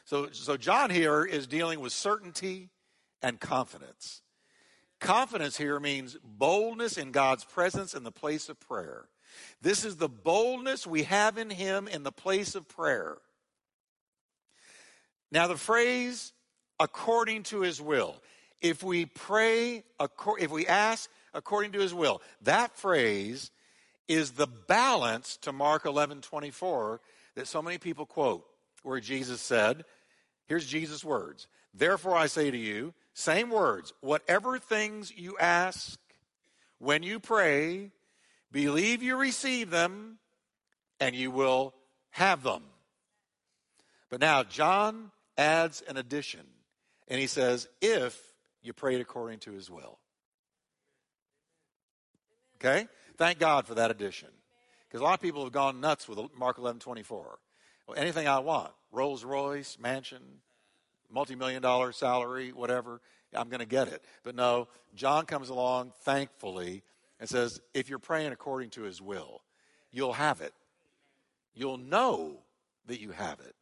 So, so John here is dealing with certainty and confidence. Confidence here means boldness in God's presence in the place of prayer. This is the boldness we have in Him in the place of prayer. Now, the phrase, according to His will, if we pray, if we ask according to His will, that phrase is the balance to Mark 11 24 that so many people quote, where Jesus said, Here's Jesus' words. Therefore, I say to you, same words. Whatever things you ask when you pray, believe you receive them and you will have them. But now, John adds an addition and he says, if you prayed according to his will. Okay? Thank God for that addition. Because a lot of people have gone nuts with Mark 11 24. Well, anything I want Rolls Royce, mansion, multi million dollar salary, whatever, I'm going to get it. But no, John comes along, thankfully, and says, if you're praying according to his will, you'll have it. You'll know that you have it.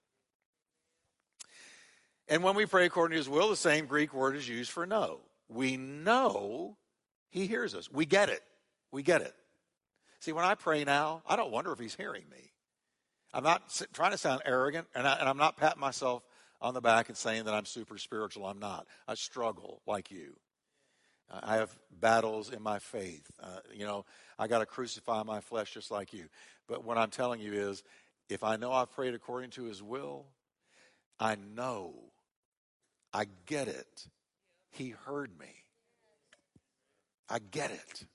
And when we pray according to his will, the same Greek word is used for know. We know he hears us. We get it. We get it. See, when I pray now, I don't wonder if he's hearing me. I'm not trying to sound arrogant, and, I, am not patting myself on the back and saying that I'm super spiritual. I'm not. I struggle like you. I have battles in my faith. Uh, you know, I got to crucify my flesh just like you. But what I'm telling you is, if I know I've prayed according to His will, I know, I get it. He heard me. I get it.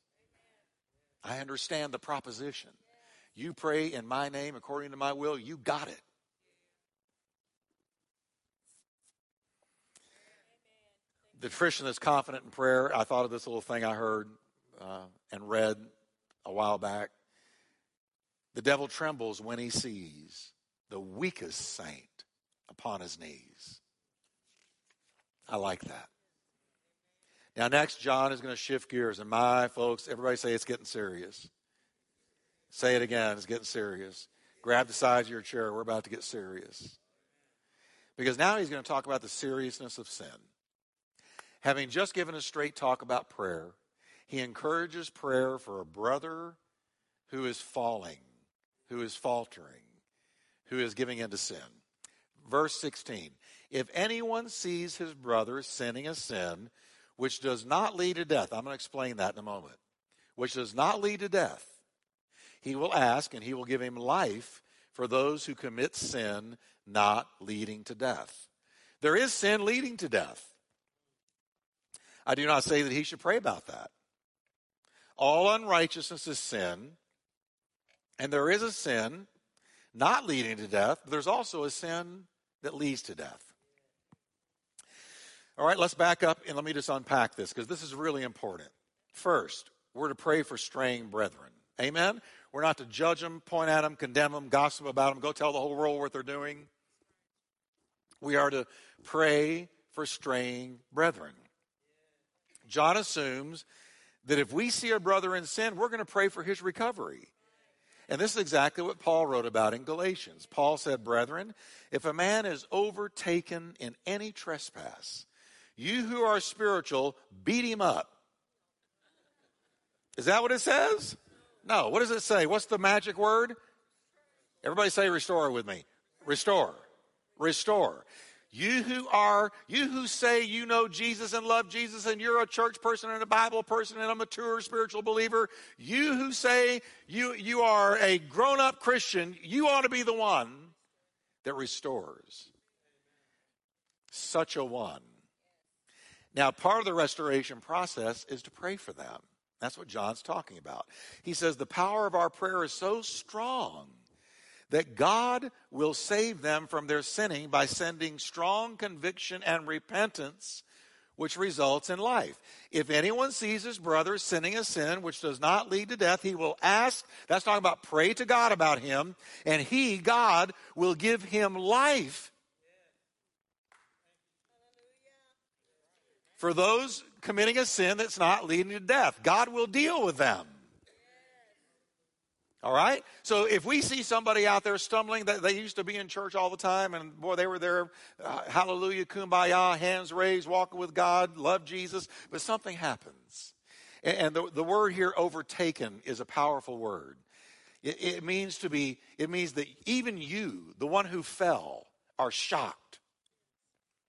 I understand the proposition. You pray in my name according to my will, you got it. The Christian that's confident in prayer, I thought of this little thing I heard uh, and read a while back. The devil trembles when he sees the weakest saint upon his knees. I like that. Now, next, John is going to shift gears. And my folks, everybody say it's getting serious. Say it again. It's getting serious. Grab the sides of your chair. We're about to get serious. Because now he's going to talk about the seriousness of sin. Having just given a straight talk about prayer, he encourages prayer for a brother who is falling, who is faltering, who is giving into sin. Verse 16 If anyone sees his brother sinning a sin which does not lead to death, I'm going to explain that in a moment, which does not lead to death, he will ask, and he will give him life for those who commit sin not leading to death. There is sin leading to death. I do not say that he should pray about that. All unrighteousness is sin, and there is a sin not leading to death, but there's also a sin that leads to death. All right, let's back up and let me just unpack this because this is really important. First, we're to pray for straying brethren. Amen? We're not to judge them, point at them, condemn them, gossip about them, go tell the whole world what they're doing. We are to pray for straying brethren. John assumes that if we see a brother in sin, we're going to pray for his recovery. And this is exactly what Paul wrote about in Galatians. Paul said, Brethren, if a man is overtaken in any trespass, you who are spiritual, beat him up. Is that what it says? No. What does it say? What's the magic word? Everybody say restore with me. Restore. Restore. You who are, you who say you know Jesus and love Jesus and you're a church person and a Bible person and a mature spiritual believer, you who say you, you are a grown up Christian, you ought to be the one that restores. Such a one. Now, part of the restoration process is to pray for them. That's what John's talking about. He says the power of our prayer is so strong that God will save them from their sinning by sending strong conviction and repentance, which results in life. If anyone sees his brother sinning a sin which does not lead to death, he will ask, that's talking about pray to God about him, and he, God, will give him life. For those committing a sin that's not leading to death. God will deal with them. All right? So if we see somebody out there stumbling, that they used to be in church all the time, and boy, they were there, uh, hallelujah, kumbaya, hands raised, walking with God, love Jesus, but something happens. And, and the, the word here, overtaken, is a powerful word. It, it means to be, it means that even you, the one who fell, are shocked.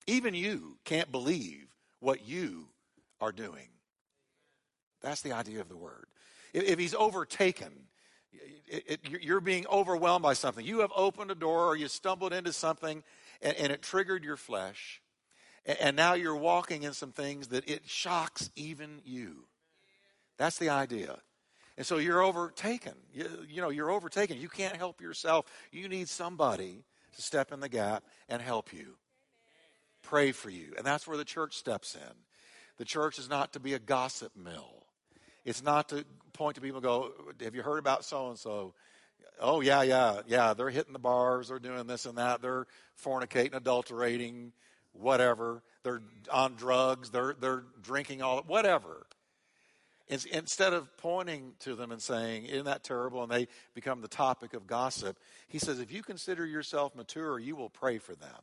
Even you can't believe what you are doing. That's the idea of the word. If, if he's overtaken, it, it, you're being overwhelmed by something. You have opened a door or you stumbled into something and, and it triggered your flesh. And, and now you're walking in some things that it shocks even you. That's the idea. And so you're overtaken. You, you, know, you're overtaken. You can't help yourself. You need somebody to step in the gap and help you. Pray for you. And that's where the church steps in. The church is not to be a gossip mill. It's not to point to people go, Have you heard about so and so? Oh, yeah, yeah, yeah. They're hitting the bars. They're doing this and that. They're fornicating, adulterating, whatever. They're on drugs. They're, they're drinking all, whatever. Instead of pointing to them and saying, Isn't that terrible? And they become the topic of gossip, he says, If you consider yourself mature, you will pray for them.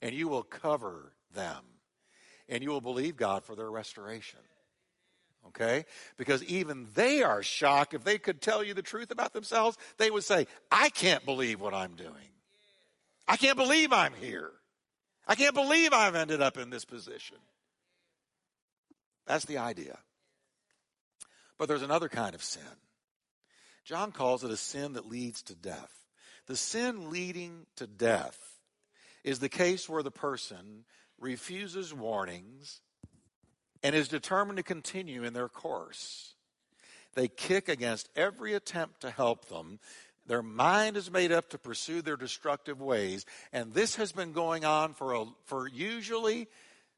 And you will cover them. And you will believe God for their restoration. Okay? Because even they are shocked. If they could tell you the truth about themselves, they would say, I can't believe what I'm doing. I can't believe I'm here. I can't believe I've ended up in this position. That's the idea. But there's another kind of sin. John calls it a sin that leads to death. The sin leading to death is the case where the person refuses warnings and is determined to continue in their course. They kick against every attempt to help them. Their mind is made up to pursue their destructive ways, and this has been going on for, a, for usually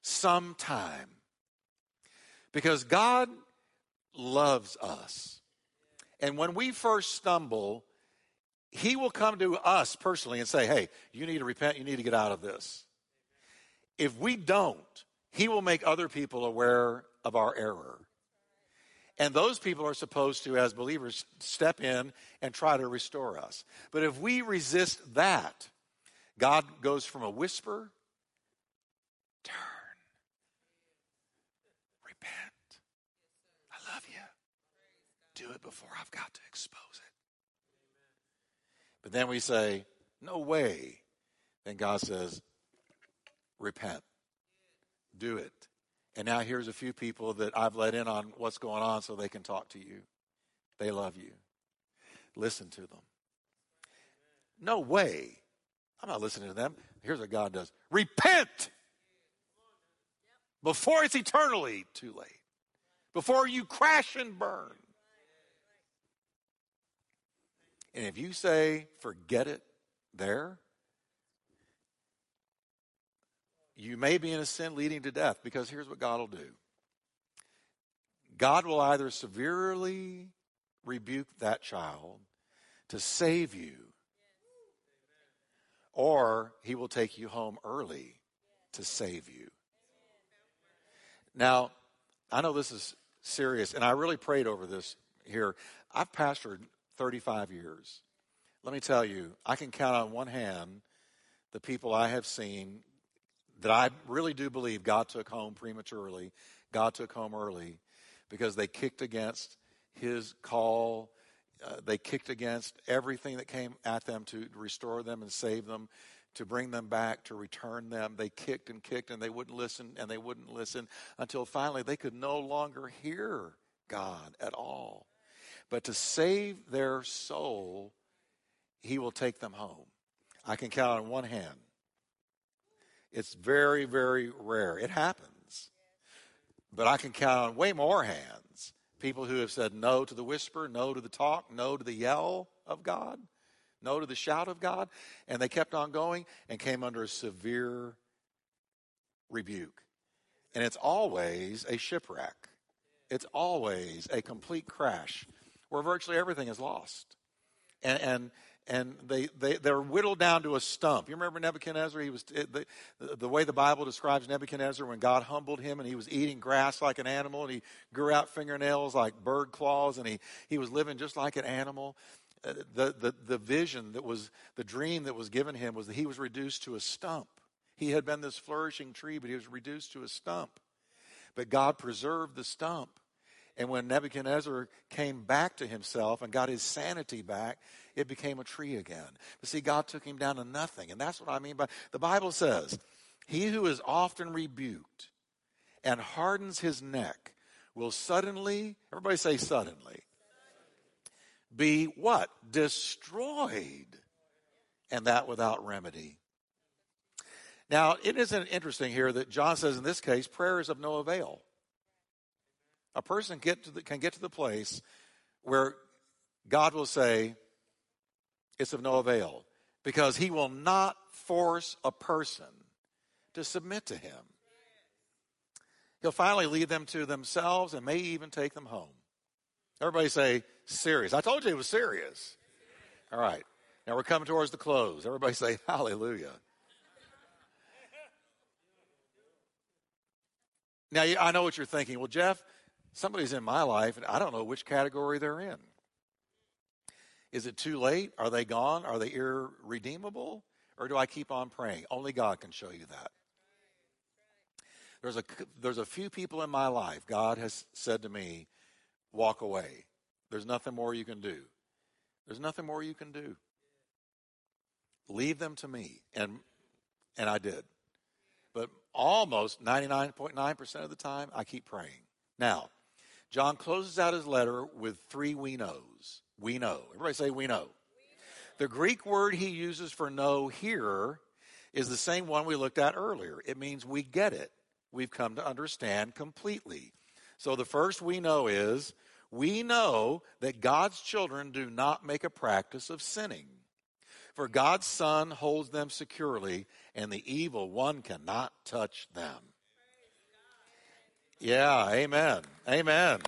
some time. Because God loves us. And when we first stumble, He will come to us personally and say, Hey, you need to repent, you need to get out of this. If we don't, He will make other people aware of our error. And those people are supposed to, as believers, step in and try to restore us. But if we resist that, God goes from a whisper, turn repent. I love you. do it before I've got to expose it. But then we say, no way. Then God says, repent. Do it. And now here's a few people that I've let in on what's going on so they can talk to you. They love you. Listen to them. No way. I'm not listening to them. Here's what God does repent before it's eternally too late, before you crash and burn. And if you say, forget it there, you may be in a sin leading to death because here's what God will do God will either severely rebuke that child to save you, or he will take you home early to save you. Now, I know this is serious, and I really prayed over this here. I've pastored 35 years. Let me tell you, I can count on one hand the people I have seen that I really do believe God took home prematurely. God took home early because they kicked against his call. Uh, they kicked against everything that came at them to restore them and save them, to bring them back, to return them. They kicked and kicked and they wouldn't listen and they wouldn't listen until finally they could no longer hear God at all. But to save their soul, he will take them home. I can count on one hand. It's very, very rare. It happens. But I can count on way more hands. People who have said no to the whisper, no to the talk, no to the yell of God, no to the shout of God. And they kept on going and came under a severe rebuke. And it's always a shipwreck, it's always a complete crash where virtually everything is lost. And, and, and they, they, they're whittled down to a stump. You remember Nebuchadnezzar? He was, the, the way the Bible describes Nebuchadnezzar when God humbled him and he was eating grass like an animal and he grew out fingernails like bird claws and he, he was living just like an animal. Uh, the, the, the vision that was, the dream that was given him was that he was reduced to a stump. He had been this flourishing tree, but he was reduced to a stump. But God preserved the stump. And when Nebuchadnezzar came back to himself and got his sanity back, it became a tree again. But see, God took him down to nothing. And that's what I mean by the Bible says, He who is often rebuked and hardens his neck will suddenly, everybody say suddenly, be what? Destroyed. And that without remedy. Now, it isn't interesting here that John says in this case, prayer is of no avail. A person get the, can get to the place where God will say, it's of no avail because he will not force a person to submit to him. He'll finally lead them to themselves and may even take them home. Everybody say, serious. I told you it was serious. All right. Now we're coming towards the close. Everybody say, *laughs* hallelujah. Now, I know what you're thinking. Well, Jeff, somebody's in my life, and I don't know which category they're in. Is it too late? Are they gone? Are they irredeemable? Or do I keep on praying? Only God can show you that. There's a, there's a few people in my life, God has said to me, walk away. There's nothing more you can do. There's nothing more you can do. Leave them to me. And, and I did. But almost 99.9% of the time, I keep praying. Now, John closes out his letter with three we knows. We know. Everybody say we know. The Greek word he uses for know here is the same one we looked at earlier. It means we get it. We've come to understand completely. So the first we know is we know that God's children do not make a practice of sinning. For God's Son holds them securely, and the evil one cannot touch them. Yeah, amen. Amen.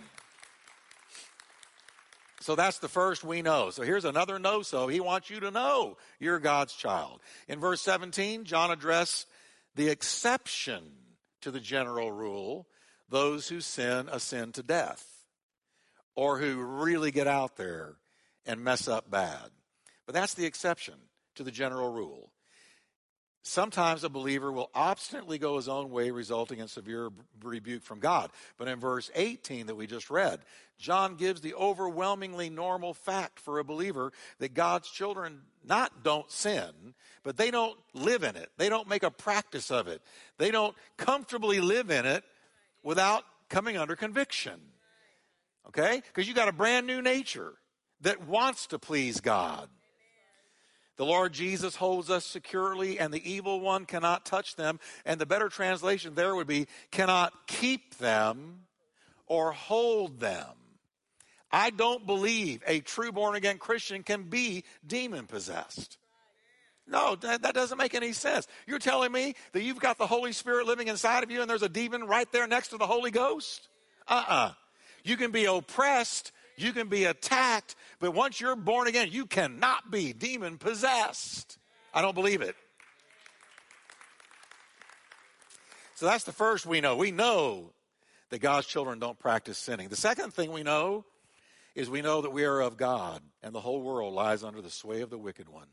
So that's the first we know. So here's another no so. He wants you to know you're God's child. In verse 17, John addressed the exception to the general rule those who sin ascend to death or who really get out there and mess up bad. But that's the exception to the general rule. Sometimes a believer will obstinately go his own way, resulting in severe rebuke from God. But in verse 18 that we just read, John gives the overwhelmingly normal fact for a believer that God's children not don't sin, but they don't live in it. They don't make a practice of it. They don't comfortably live in it without coming under conviction. Okay? Because you got a brand new nature that wants to please God. The Lord Jesus holds us securely, and the evil one cannot touch them. And the better translation there would be cannot keep them or hold them. I don't believe a true born again Christian can be demon possessed. No, that, doesn't make any sense. You're telling me that you've got the Holy Spirit living inside of you and there's a demon right there next to the Holy Ghost? Uh uh-uh. uh You can be oppressed you can be attacked, but once you're born again, you cannot be demon possessed. I don't believe it. So that's the first we know. We know that God's children don't practice sinning. The second thing we know is we know that we are of God and the whole world lies under the sway of the wicked one.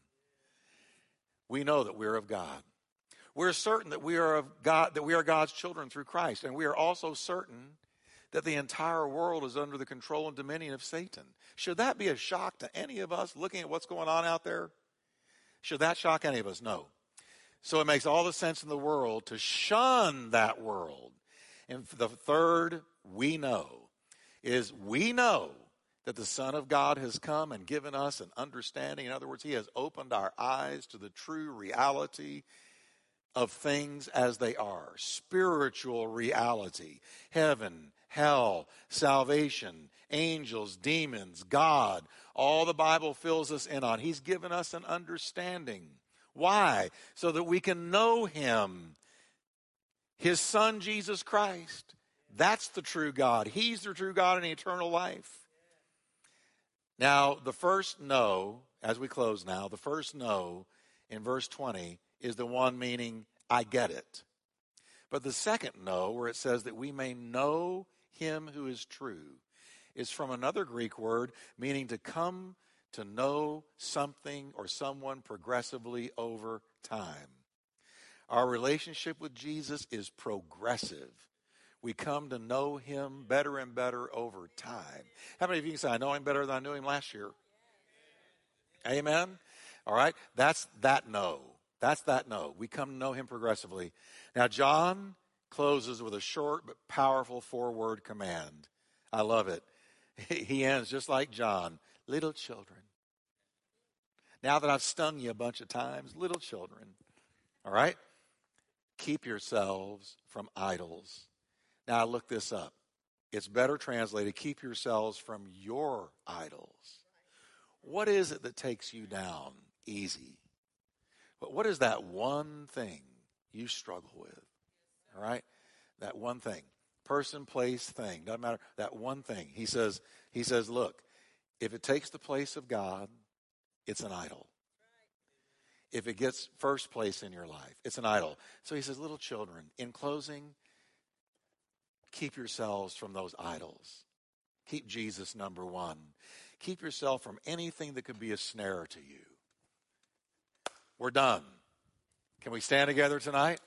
We know that we're of God. We're certain that we are of God, that we are God's children through Christ, and we are also certain that the entire world is under the control and dominion of Satan. Should that be a shock to any of us looking at what's going on out there? Should that shock any of us? No. So it makes all the sense in the world to shun that world. And the third, we know, is we know that the Son of God has come and given us an understanding. In other words, He has opened our eyes to the true reality of things as they are spiritual reality, heaven, hell, salvation, angels, demons, God. All the Bible fills us in on. He's given us an understanding. Why? So that we can know Him, His Son, Jesus Christ. That's the true God. He's the true God in eternal life. Now, the first no as we close now, the first no in verse 20 is the one meaning, I get it. But the second no, where it says that we may know him who is true, is from another Greek word meaning to come to know something or someone progressively over time. Our relationship with Jesus is progressive. We come to know him better and better over time. How many of you can say, I know him better than I knew him last year? Amen? All right? That's that no. That's that no. We come to know him progressively. Now, John closes with a short but powerful four word command. I love it. *laughs* He ends just like John little children. Now that I've stung you a bunch of times, little children, all right? Keep yourselves from idols. Now, I look this up. It's better translated keep yourselves from your idols. What is it that takes you down easy? But what is that one thing you struggle with? All right? That one thing. Person, place, thing. Doesn't matter. That one thing. He says, he says, look, if it takes the place of God, it's an idol. If it gets first place in your life, it's an idol. So he says, little children, in closing, keep yourselves from those idols. Keep Jesus number one. Keep yourself from anything that could be a snare to you. We're done. Can we stand together tonight?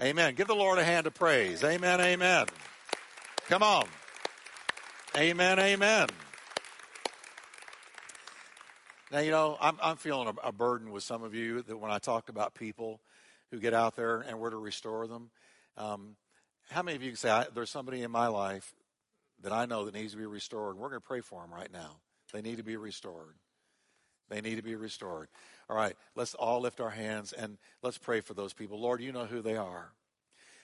Amen. Give the Lord a hand of praise. Amen. Amen. Come on. Amen. Amen. Now, you know, I'm, I'm feeling a, a, burden with some of you that when I talk about people who get out there and we're to restore them, um, how many of you can say, there's somebody in my life that I know that needs to be restored? We're going to pray for them right now. They need to be restored. They need to be restored. All right, let's all lift our hands and let's pray for those people. Lord, you know who they are.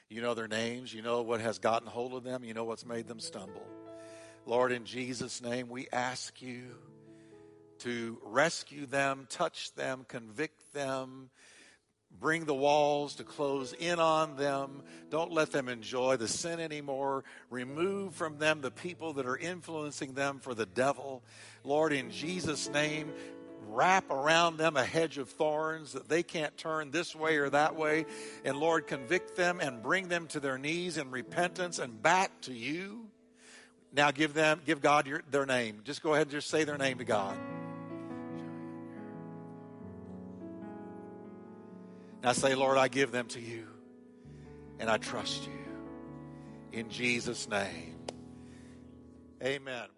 You know their names. You know what has gotten hold of them. You know what's made them stumble. Lord, in Jesus' name, we ask you to rescue them, touch them, convict them, bring the walls to close in on them. Don't let them enjoy the sin anymore. Remove from them the people that are influencing them for the devil. Lord, in Jesus' name, wrap around them a hedge of thorns that they can't turn this way or that way. And Lord, convict them and bring them to their knees in repentance and back to you. Now give them, give God your, their name. Just go ahead and just say their name to God. Now say, Lord, I give them to you and I trust you. In Jesus' name. Amen.